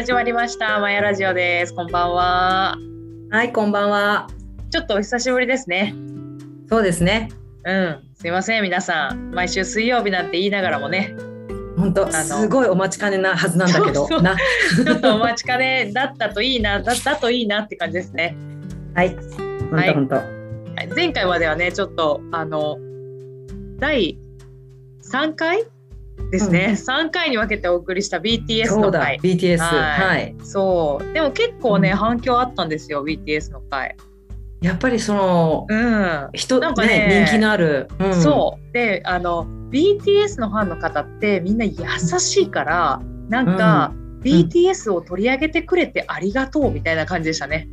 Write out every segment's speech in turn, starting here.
始まりました。マヤラジオです。こんばんは。はい、こんばんは。ちょっとお久しぶりですね。そうですね。うん、すいません、皆さん。毎週水曜日なんて言いながらもね、本当、のすごいお待ちかねなはずなんだけど。な。ちょっとお待ちかねだったといいな、だだといいなって感じですね。はい。本当。はい前回まではね、ちょっと、あの、第3回ですね、3回に分けてお送りした BTS の回。。BTS。はいはい。そう。でも結構ね、うん反響あったんですよ、BTS の回。やっぱりそのうん。人なんかねね人気のある。うんそうであの BTS のファンの方ってみんな優しいからなんか、BTS を取り上げてくれてありがとうみたいな感じでしたね。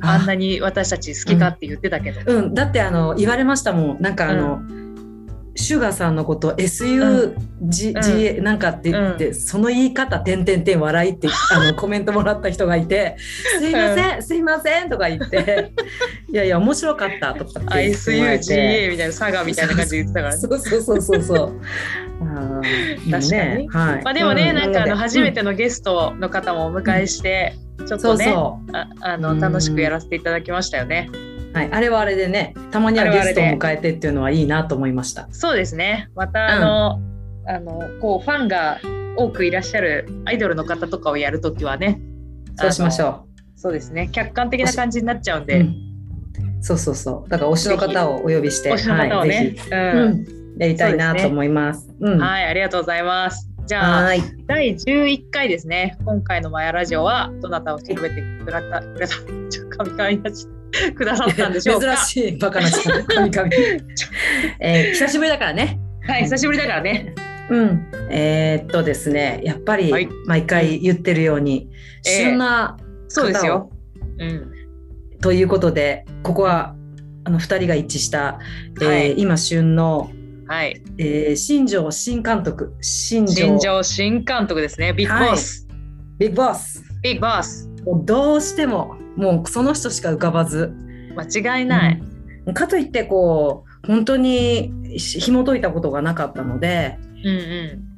あんなに私たち好きかって言ってたけど。うん、だってあの言われましたもん。なんかあの。シュガーさんのこと SUG、G なんかって言って、その言い方点点点笑いってあのコメントもらった人がいて「すいません、すいません」とか言って「いやいや面白かった」とかって言ってもらえて ISUGA みたいな佐賀みたいな感じで言ってたからね。そうそうそうそうそう。あー確かにね、はい。まあでもね、うなんかあので初めてのゲストの方もお迎えして、ちょっとねそう。ああのうん楽しくやらせていただきましたよね。はい、あれはあれでね、たまにはゲストを迎えてっていうのはいいなと思いました。そうですね。またあの、あのこうファンが多くいらっしゃるアイドルの方とかをやるときはね、そうしましう。ょそうですね。客観的な感じになっちゃうんう。で、うんそうそうそう。だから推しの方をお呼びして、推しの方をはい、ねううんん、やりたいなと思います。うん。ははい、ありがとうございます。じゃあ、い。第11回ですね。今回のマヤラジオはどなたを調べてくれた、くれた、ちょっと神々になっちゃった くださったんでしょうか？珍しいバカな時間。神々。えー久しぶりだからね。はい、久しぶりだからね。うん。えーっとですね、やっぱりはい毎回言ってるように、ええ旬なそうですよ。うん。ということでここはあの2人が一致した、えーはい今旬の、はい。えー新庄新監督新庄新監督ですね。ビッグボス。ビッグボスビッグボス。もうどうしてももうその人しか浮かばず、間違いない。うんかといってこう本当にひ紐解いたことがなかったのでうん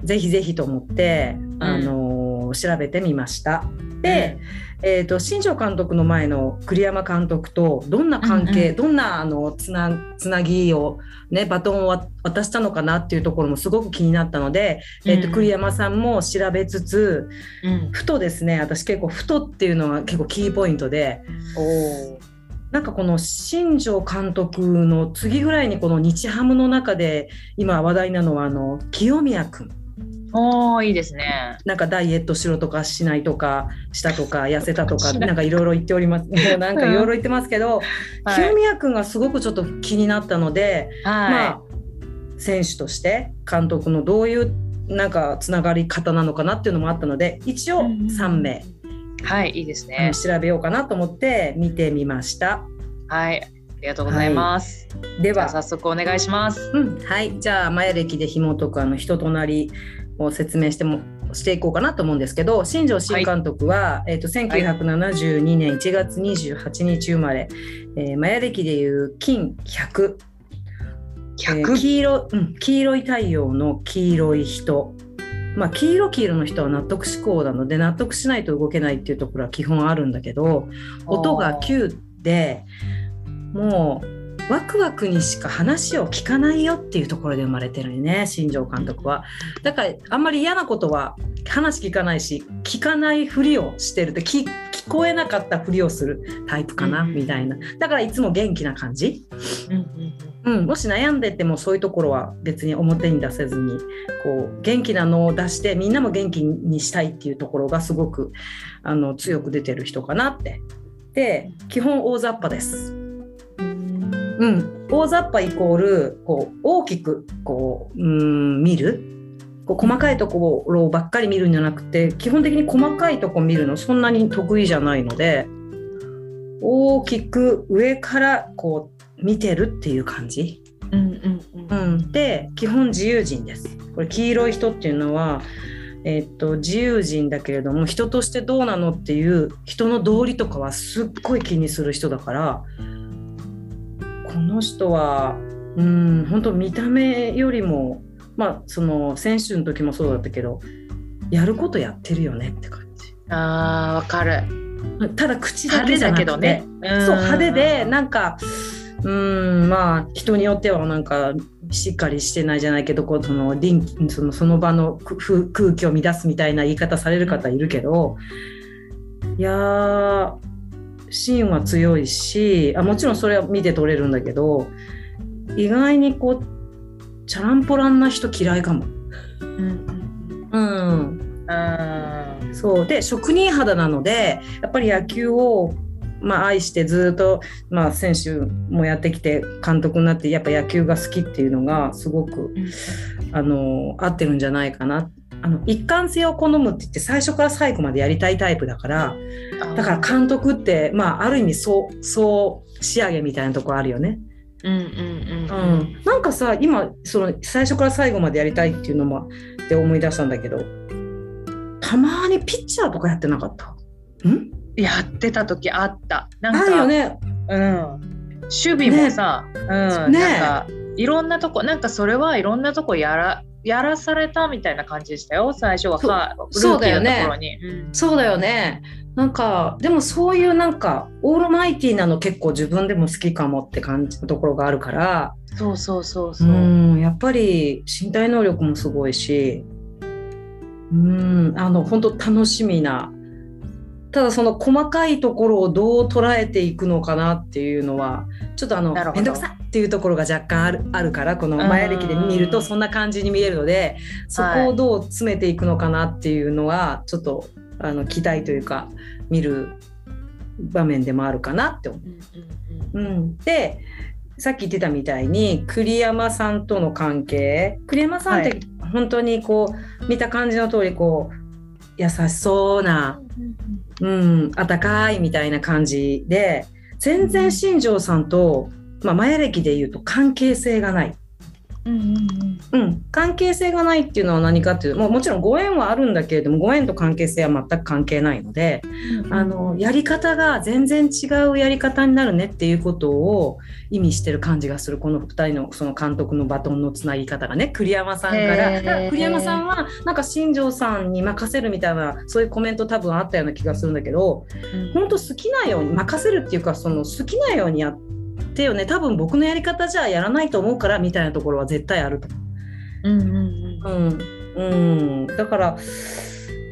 うん。ぜひぜひと思って、あのー調べてみました。で、えー、と新庄監督の前の栗山監督とどんな関係、うんうんどんなあのつなつなぎを、ね、バトンをわ渡したのかなっていうところもすごく気になったので、えー、とうん栗山さんも調べつつうん。ふとですね私結構ふとっていうのが結構キーポイントでおお。なんかこの新庄監督の次ぐらいにこの日ハムの中で今話題なのはあの清宮君。おお、いいですね。なんかダイエットしろとかしないとかしたとか痩せたとかしなんかいろいろ言っております もうなんかいろいろ言ってますけど、はい清宮君がすごくちょっと気になったので、まはあ選手として監督のどういうなんかつながり方なのかなっていうのもあったので一応うんうん3名、い。はい、いいですね。調べようかなと思って見てみました。はい。ありがとうございます。では、じゃあ早速お願いします。うんはい、じゃあマヤ歴で紐解くあの人となりを説明してもしていこうかなと思うんですけど新庄新監督は、えー、と1972年1月28日生まれ、えーマヤ歴でいう金100、えー100。黄色うん、黄色い太陽の黄色い人。まあ、黄色黄色の人は納得思考なので納得しないと動けないっていうところは基本あるんだけど音が9でもうワクワクにしか話を聞かないよっていうところで生まれてるよね新庄監督は。だからあんまり嫌なことは話聞かないし聞かないふりをしてるって聞聞こえなかったふりをするタイプかな、うんみたいな。だからいつも元気な感じ、うん、もし悩んでてもそういうところは別に表に出せずにこう元気なのを出してみんなも元気にしたいっていうところがすごくあの強く出てる人かなって。で基本大雑把です。うん。うん、大雑把イコールこう大きくこううん見る？こう細かいところばっかり見るんじゃなくて基本的に細かいとこ見るのそんなに得意じゃないので大きく上からこう見てるっていう感じ。うんうんうん。うん、で基本自由人です。これ黄色い人っていうのは、えっと自由人だけれども人としてどうなのっていう人の道理とかはすっごい気にする人だからこの人はうん本当見た目よりもまあその選手の時もそうだったけどやることやってるよねって感じ。あーわかる。ただ口だけじゃなくて派手だけどね。そう派手でななんかうんまあ人によってはなんかしっかりしてないじゃないけどこうその臨そのその場の空気を乱すみたいな言い方される方いるけどいやー芯は強いしあもちろんそれは見て取れるんだけど意外にこうチャランポランな人嫌いかも。うんうん、あそうで職人肌なのでやっぱり野球を、まあ、愛してずっと、まあ、選手もやってきて監督になってやっぱ野球が好きっていうのがすごくあの合ってるんじゃないかな。あの一貫性を好むって言って最初から最後までやりたいタイプだからだから監督って、まあ、ある意味そうそう仕上げみたいなところあるよね。うんうんうんうん、なんかさ今その最初から最後までやりたいっていうのもで思い出したんだけどたまにピッチャーとかやってなかった？ん？やってた時あった。なんあかるよね。うん、守備もさ、うん、ねなんかいろんなとこなんかそれはいろんなとこやらやらされたみたいな感じでしたよ最初は。そう。はそうだよね。うん。そうだよね。なんかでもそういうなんかオールマイティーなの結構自分でも好きかもって感じのところがあるから。そうそうそううそう。んやっぱり身体能力もすごいし。うんあの本当楽しみな。ただその細かいところをどう捉えていくのかなっていうのはちょっとあの面倒くさっていうところが若干あるあるからこの前歴で見るとそんな感じに見えるのでそこをどう詰めていくのかなっていうのはちょっとあの期待というか見る場面でもあるかなって思う。うんうんうんうん、でさっき言ってたみたいに栗山さんとの関係。栗山さんってはい。本当にこう見た感じの通りこう優しそうな、うん、温かいみたいな感じで全然新庄さんと、まあ、前歴で言うと関係性がない。うんうんうん、関係性がないっていうのは何かっていうともうもちろんご縁はあるんだけれどもご縁と関係性は全く関係ないので、うんあのやり方が全然違うやり方になるねっていうことを意味してる感じがするこの2人のその監督のバトンのつなぎ方がね。栗山さんから。栗山さんはなんか新庄さんに任せるみたいなそういうコメント多分あったような気がするんだけど本当好きなように任せるっていうかその好きなようにやってってよね多分僕のやり方じゃやらないと思うからみたいなところは絶対あるとうんうんうんうん、うん、だから、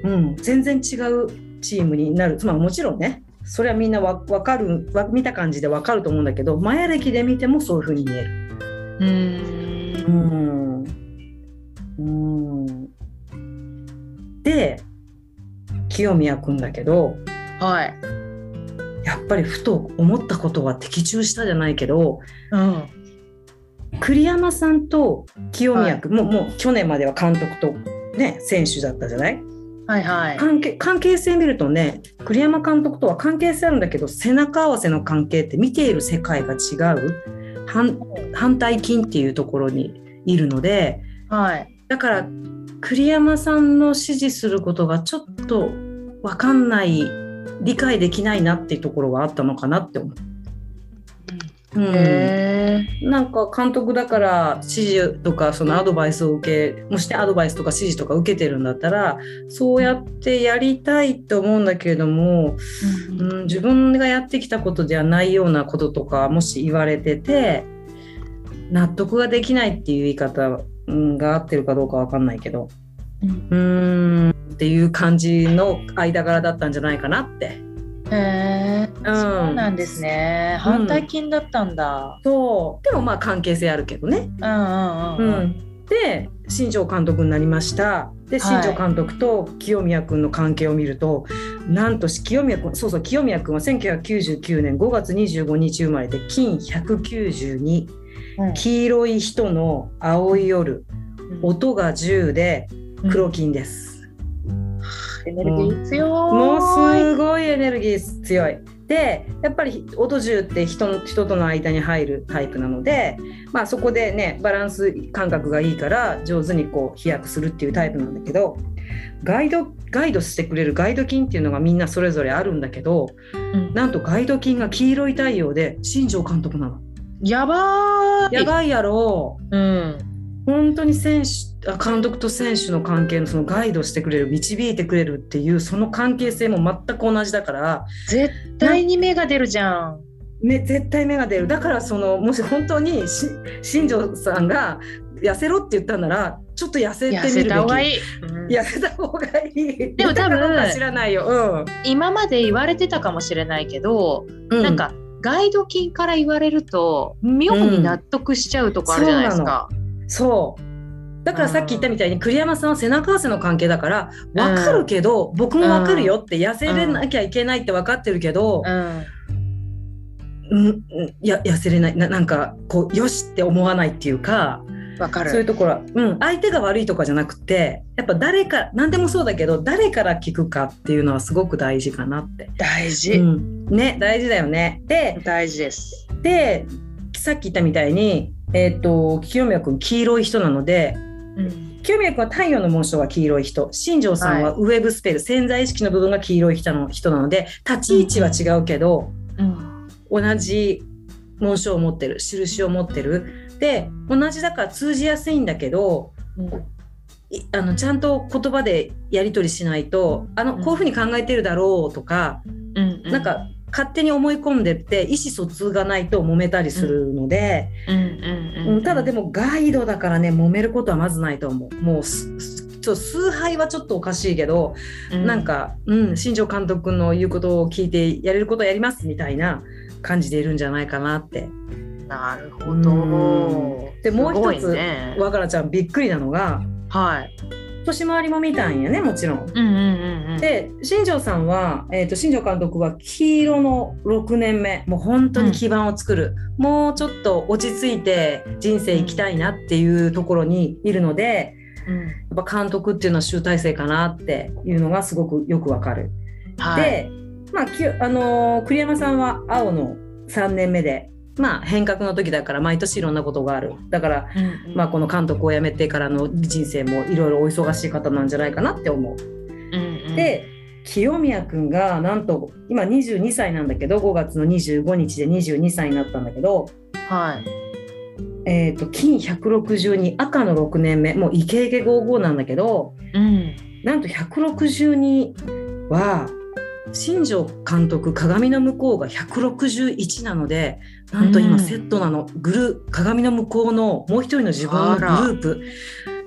うん、全然違うチームになる、まあ、もちろんねそれはみんなわ分かるわ見た感じで分かると思うんだけど前歴で見てもそういうふうに見える。うんうんうん、で清宮君だけどはい。やっぱりふと思ったことは的中したじゃないけどうん栗山さんと清宮君、もうもう去年までは監督と、ね、選手だったじゃない？はいはい。関係関係性見るとね栗山監督とは関係性あるんだけど背中合わせの関係って見ている世界が違う反反対筋っていうところにいるのではい。だから栗山さんの指示することがちょっと分かんない理解できないなっていうところがあったのかなって思う。うん。なんか監督だから指示とかそのアドバイスを受けもしてアドバイスとか指示とか受けてるんだったらそうやってやりたいと思うんだけれども、うん、自分がやってきたことではないようなこととかもし言われてて納得ができないっていう言い方うんが合ってるかどうかわかんないけどうんうーんっていう感じの間柄だったんじゃないかなって。へえ。うんそうなんですね。反対金だったんだ。そうでもまあ関係性あるけどね。うんうんうんううん。ん、で新庄監督になりましたで新庄監督と清宮君の関係を見ると、なんと清宮君そうそう清宮君は1999年5月25日生まれで金192うん黄色い人の青い夜音が10で黒金です、エネルギー強い。もうすごいエネルギー強い。でやっぱり音10って人の人との間に入るタイプなので、まあ、そこでねバランス感覚がいいから上手にこう飛躍するっていうタイプなんだけどガイドガイドしてくれるガイド金っていうのがみんなそれぞれあるんだけどうんなんとガイド金が黄色い太陽で新庄監督なの。やばーい。やばいやろうん。本当に選手あ監督と選手の関係のそのガイドしてくれる導いてくれるっていうその関係性も全く同じだから。絶対に芽が出るじゃん。ね、絶対芽が出る。だからそのもし本当にし新庄さんが痩せろって言ったんならちょっと痩せてみる痩べき。せた方がいい。うん。痩せた方がいい。でも多分知らないよ、今まで言われてたかもしれないけど、うん、なんかガイド金から言われると妙に納得しちゃうとこあるじゃないですか。そうだからさっき言ったみたいに栗山さんは背中合わせの関係だから分かるけど、僕も分かるよって痩せれなきゃいけないって分かってるけど、うんうんや痩せれないななんかこうよしって思わないっていうかわかる。そういうところは、うん、相手が悪いとかじゃなくてやっぱ誰か何でもそうだけど誰から聞くかっていうのはすごく大事かなって。大事、うん、ね大事だよね。で大事です。でさっき言ったみたいに、えー、と清宮君黄色い人なのでうん。清宮君は太陽の紋章が黄色い人。新庄さんはウェブスペル、潜在意識の部分が黄色い人の人なので立ち位置は違うけど、うん。同じ紋章を持ってる印を持ってる。で同じだから通じやすいんだけどいあのちゃんと言葉でやり取りしないとあのうん。こういうふうに考えてるだろうとか、うん。なんか勝手に思い込んでって意思疎通がないと揉めたりするので、ただでもガイドだからね揉めることはまずないと思う。もうちょ崇拝はちょっとおかしいけど、うんなんか、うん、新庄監督の言うことを聞いてやれることはやりますみたいな感じでいるんじゃないかなって。なるほうんど。でもう一つね、わからちゃんびっくりなのがはい。年回りも見たんやねもちろん。うんうんうんうん。で新庄さんは、えー、と新庄監督は黄色の6年目もう本当に基盤を作る、もうちょっと落ち着いて人生生きたいなっていうところにいるのでうん、やっぱ監督っていうのは集大成かなっていうのがすごくよくわかる。はい。で、まあきあのー栗山さんは青の3年目で、まあ、変革の時だから毎年いろんなことがあるだから、うんうんまあ、この監督を辞めてからの人生もいろいろお忙しい方なんじゃないかなって思う。うんうん、で清宮君がなんと今22歳なんだけど5月の25日で22歳になったんだけど、はい。えー、と金162赤の6年目もうイケイケ55なんだけどうん。なんと162は新庄監督鏡の向こうが161なのでなんと今セットなの、グル鏡の向こうのもう一人の自分のグループ。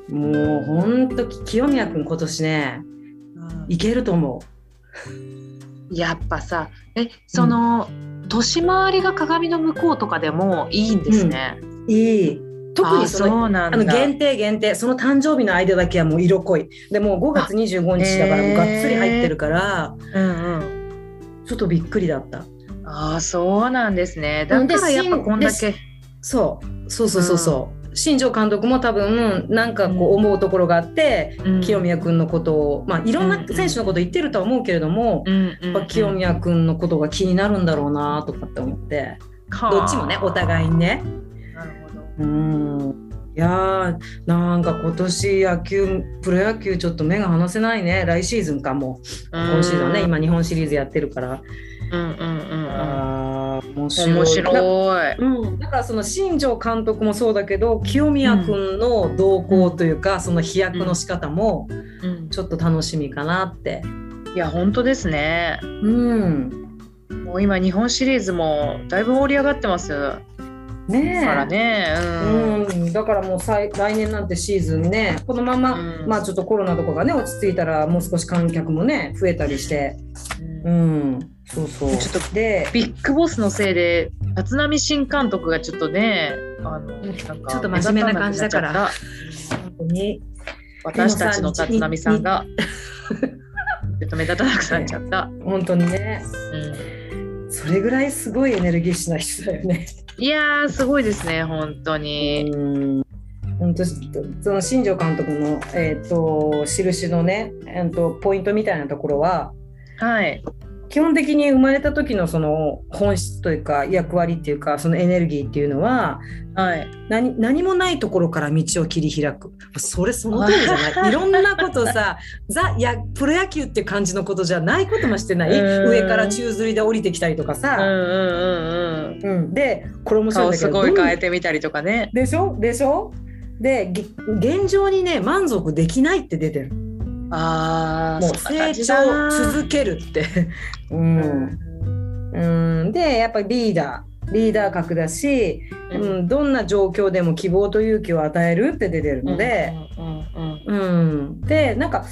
もうほんと清宮君今年ねいけると思やっぱさ、え、その、年回りが鏡の向こうとかでもいいんですね。ういい特あにその。あの限定限定その誕生日の間だけはもう色濃いでもう5月25日だからもうがっつり入ってるからうんうん。ちょっとびっくりだったああ、そうなんですね。だからやっぱこんだけ。そうそうそうそうそう、新庄監督も多分なんかこう思うところがあって、うん清宮君のことをまあいろんなうん選手のこと言ってるとは思うけれども、うんうん清宮君のことが気になるんだろうなとかって思ってどっちもねお互いにね。うん。いやーなんか今年野球プロ野球ちょっと目が離せないね。来シーズンかも今シーズンはね今日本シリーズやってるから、うんうんうんうん。あー面白い。うん、だからその新庄監督もそうだけど清宮君の動向というか、その飛躍の仕方もうん、ちょっと楽しみかなって。いや本当ですね。うん、もう今日本シリーズもだいぶ盛り上がってますかねえ。らね。うん。うん、だからもうさい来年なんてシーズンねこのまま、うん。まあちょっとコロナとかがね落ち着いたらもう少し観客もね増えたりして、うん、そうそう。ちょっとでビッグボスのせいで立浪新監督がちょっとねあのなんかちょっと真面目な感じだから。本当に私たちの立浪さんがちょっと目立たなくなっちゃった。本当にね。うんそれぐらいすごいエネルギッシュな人だよね。いやーすごいですね本当に。うん本当その新庄監督の、えー、と印のね、えー、とポイントみたいなところははい。基本的に生まれた時のその本質というか役割っていうかそのエネルギーっていうのははい。何何もないところから道を切り開く。それその通りじゃない。いろんなことさザやプロ野球っていう感じのことじゃないこともしてない。うん。上から宙吊りで降りてきたりとかさ、うんうんうんうん。うん。でこれ面白いん顔だけどすごい変えてみたりとかね。でしょ？でしょ？でげ現状にね満足できないって出てるああもう成長続けるって。うん、うん、でやっぱりリーダー。リーダー格だし、うん、どんな状況でも希望と勇気を与えるって出てるので、うんうん。うん、でなんか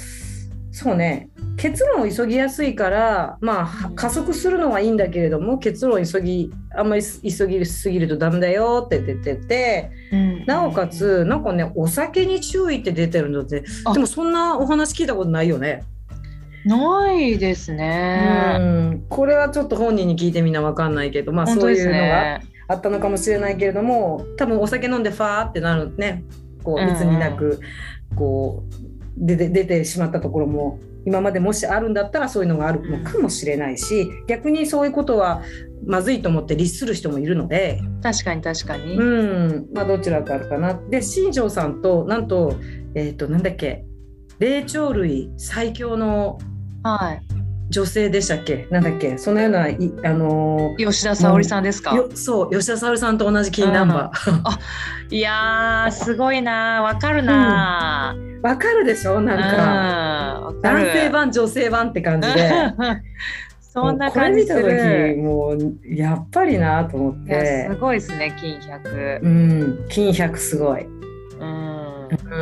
そうね。結論を急ぎやすいからまあは加速するのはいいんだけれども結論急ぎあんまり急ぎすぎるとダメだよって出てて。うん。なおかつなんかねお酒に注意って出てるのであ。でもそんなお話聞いたことないよね。ないですうね。ん。これはちょっと本人に聞いてみんなわかんないけどまあそういうのがね。あったのかもしれないけれども多分お酒飲んでファーってなるね。こういつになくこう出て出てしまったところも今までもしあるんだったらそういうのがあるのかもしれないし逆にそういうことはまずいと思って律する人もいるので、確かに確かに。うんまあ、どちらかあるかな。で新庄さんとなんと,、えー、となんだっけ霊長類最強のはい。女性でしたっけ？なんだっけ？そのようないあのー吉田沙保里さんですか？よそう吉田沙保里さんと同じ金ナンバー。いやーすごいなわかるなわかるでしょ？ー。なんか、か男性版女性版って感じで。そんな感じす見た時る。もうやっぱりなと思って。すごいですね金百。うん。金百すごい。うん。う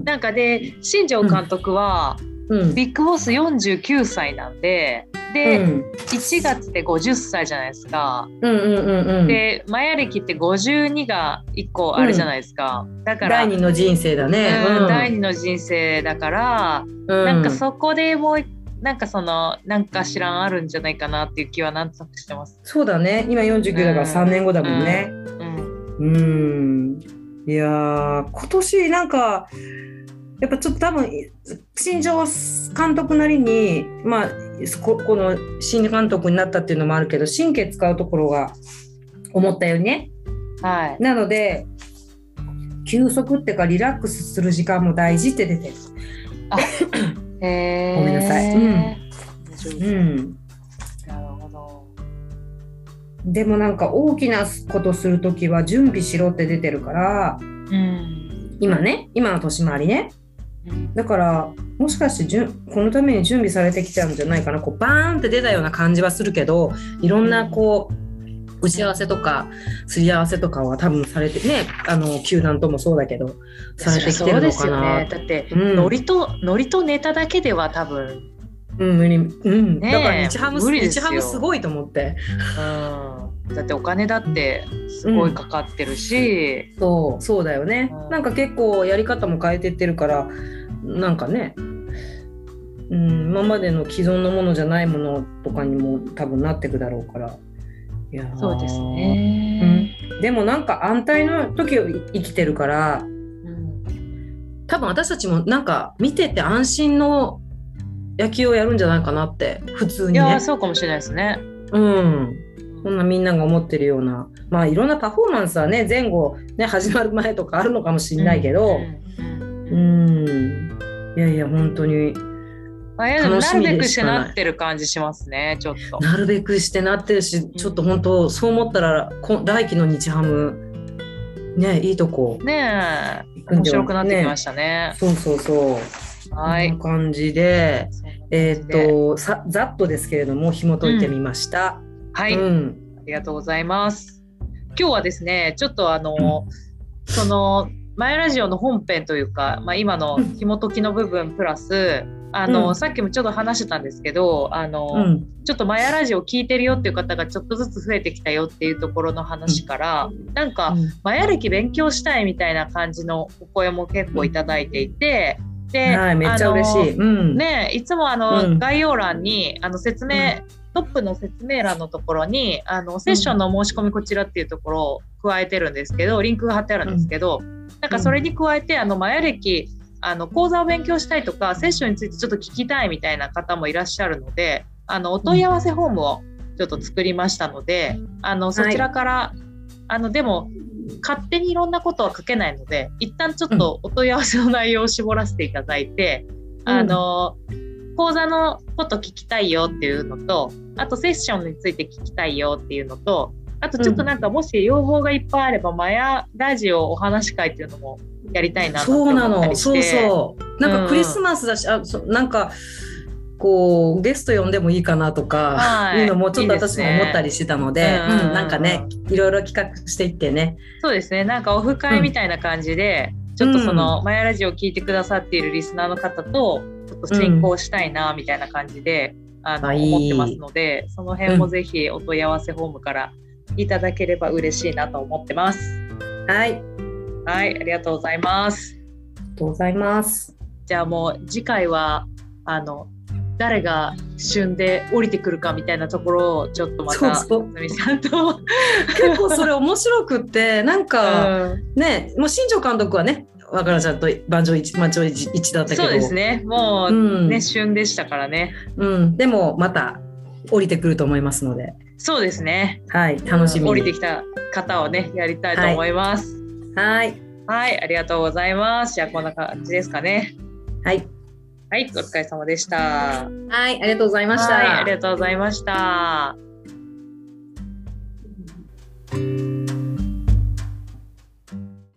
ん。なんかで新庄監督は、うんビッグボス49歳なんでうで、ん。1月で50歳じゃないですか。うんうんうんうん。でマヤ歴って52が1個あるじゃないですか。だから第二の人生だね、うんうん。第二の人生だから、うん。なんかそこでもうなんかそのなんか知らんあるんじゃないかなっていう気はなんとなくしてます。そうだね。今49だから3年後だもんね。うん、うん。いやー今年なんかやっぱちょっと多分新庄監督なりにまあここの新監督になったっていうのもあるけど神経使うところが思ったようにねはい。なので休息っていうかリラックスする時間も大事って出てる。ごめんなさいうんうん、なるほど。でもなんか大きなことする時は準備しろって出てるからうん。今ね今の年回りねうんだからもしかしてじゅんこのために準備されてきちゃうんじゃないかなこうバーンって出たような感じはするけどいろんなこう打ち合わせとかすり合わせとかは多分されてねあの球団ともそうだけどされてきてるのかな。そうですよね。だって、うんノリとノリとネタだけでは多分、うん、無理、うん、だから日ハム日ハムすごいと思って。うん、だってお金だってすごいかかってるし、そう。そうだよね、うん。なんか結構やり方も変えてってるからなんかね、うん、今までの既存のものじゃないものとかにも多分なっていくだろうから。いやー。そうですね。うん、でもなんか安泰の時を生きてるから。うん。多分私たちもなんか見てて安心の野球をやるんじゃないかなって普通にね。いやー。そうかもしれないですね。うんこんなみんなが思ってるようなまあいろんなパフォーマンスはね前後ね始まる前とかあるのかもしれないけど、うんうんいやいや本当に楽しみなるべくしてかなってる感じしますね、ちょっと。なるべくしてなってるしちょっと本当そう思ったらこ来季の日ハムねいいとこねえ、面白くなってきましたね。そうそうそうはい。感じでえでーっとさざっとですけれども紐解いてみました。はい、あうん。りがとうございます。今日はですね、ちょっとあの、その、マヤラジオの本編というか、まあ、今の紐解きの部分プラス、あの、うん。さっきもちょっと話してたんですけど、あの、うん。ちょっとマヤラジオ聞いてるよっていう方がちょっとずつ増えてきたよっていうところの話から、なんか、マヤ歴勉強したいみたいな感じのお声も結構いただいていて、で、はいめっちゃ嬉しい。うん。ねいつもあの、うん。概要欄にあの説明、トップの説明欄のところにあのセッションの申し込みこちらっていうところを加えてるんですけどリンクが貼ってあるんですけど、なんかそれに加えてあのマヤ歴あの講座を勉強したいとかセッションについてちょっと聞きたいみたいな方もいらっしゃるのであのお問い合わせフォームをちょっと作りましたのであのそちらから、あのでも勝手にいろんなことは書けないので一旦ちょっとお問い合わせの内容を絞らせていただいて、うんあの講座のこと聞きたいよっていうのとあとセッションについて聞きたいよっていうのとあとちょっとなんかもし要望がいっぱいあればマヤラジオお話会っていうのもやりたいなそうなの。そうそう。なんかクリスマスだし、うん、あそなんかこうゲスト呼んでもいいかなとか、はい、いうのもちょっと私も思ったりしてたので、ね、うん、なんかねいろいろ企画していってね。そうですね。なんかオフ会みたいな感じで、うん、ちょっとその、マヤラジオを聞いてくださっているリスナーの方とっと進行したいなみたいな感じで、あの思ってますのでその辺もぜひお問い合わせフォームからいただければ嬉しいなと思ってます。はいはい、ありがとうございます。ありがとうございます。じゃあもう次回はあの誰が旬で降りてくるかみたいなところをちょっとまたそうさんと 結構それ面白くってなんか、うん、ねもう新庄監督はね若菜ちゃんと万丈一万丈一だったけど。そうですね。もうね、うん、旬でしたからね、うん、でもまた降りてくると思いますので。そうですね。はい楽しみ、降りてきた方をねやりたいと思います。はい。はいありがとうございます。じゃあこんな感じですかね。はい。はい、お疲れ様でした。はい、ありがとうございました。ありがとうございました。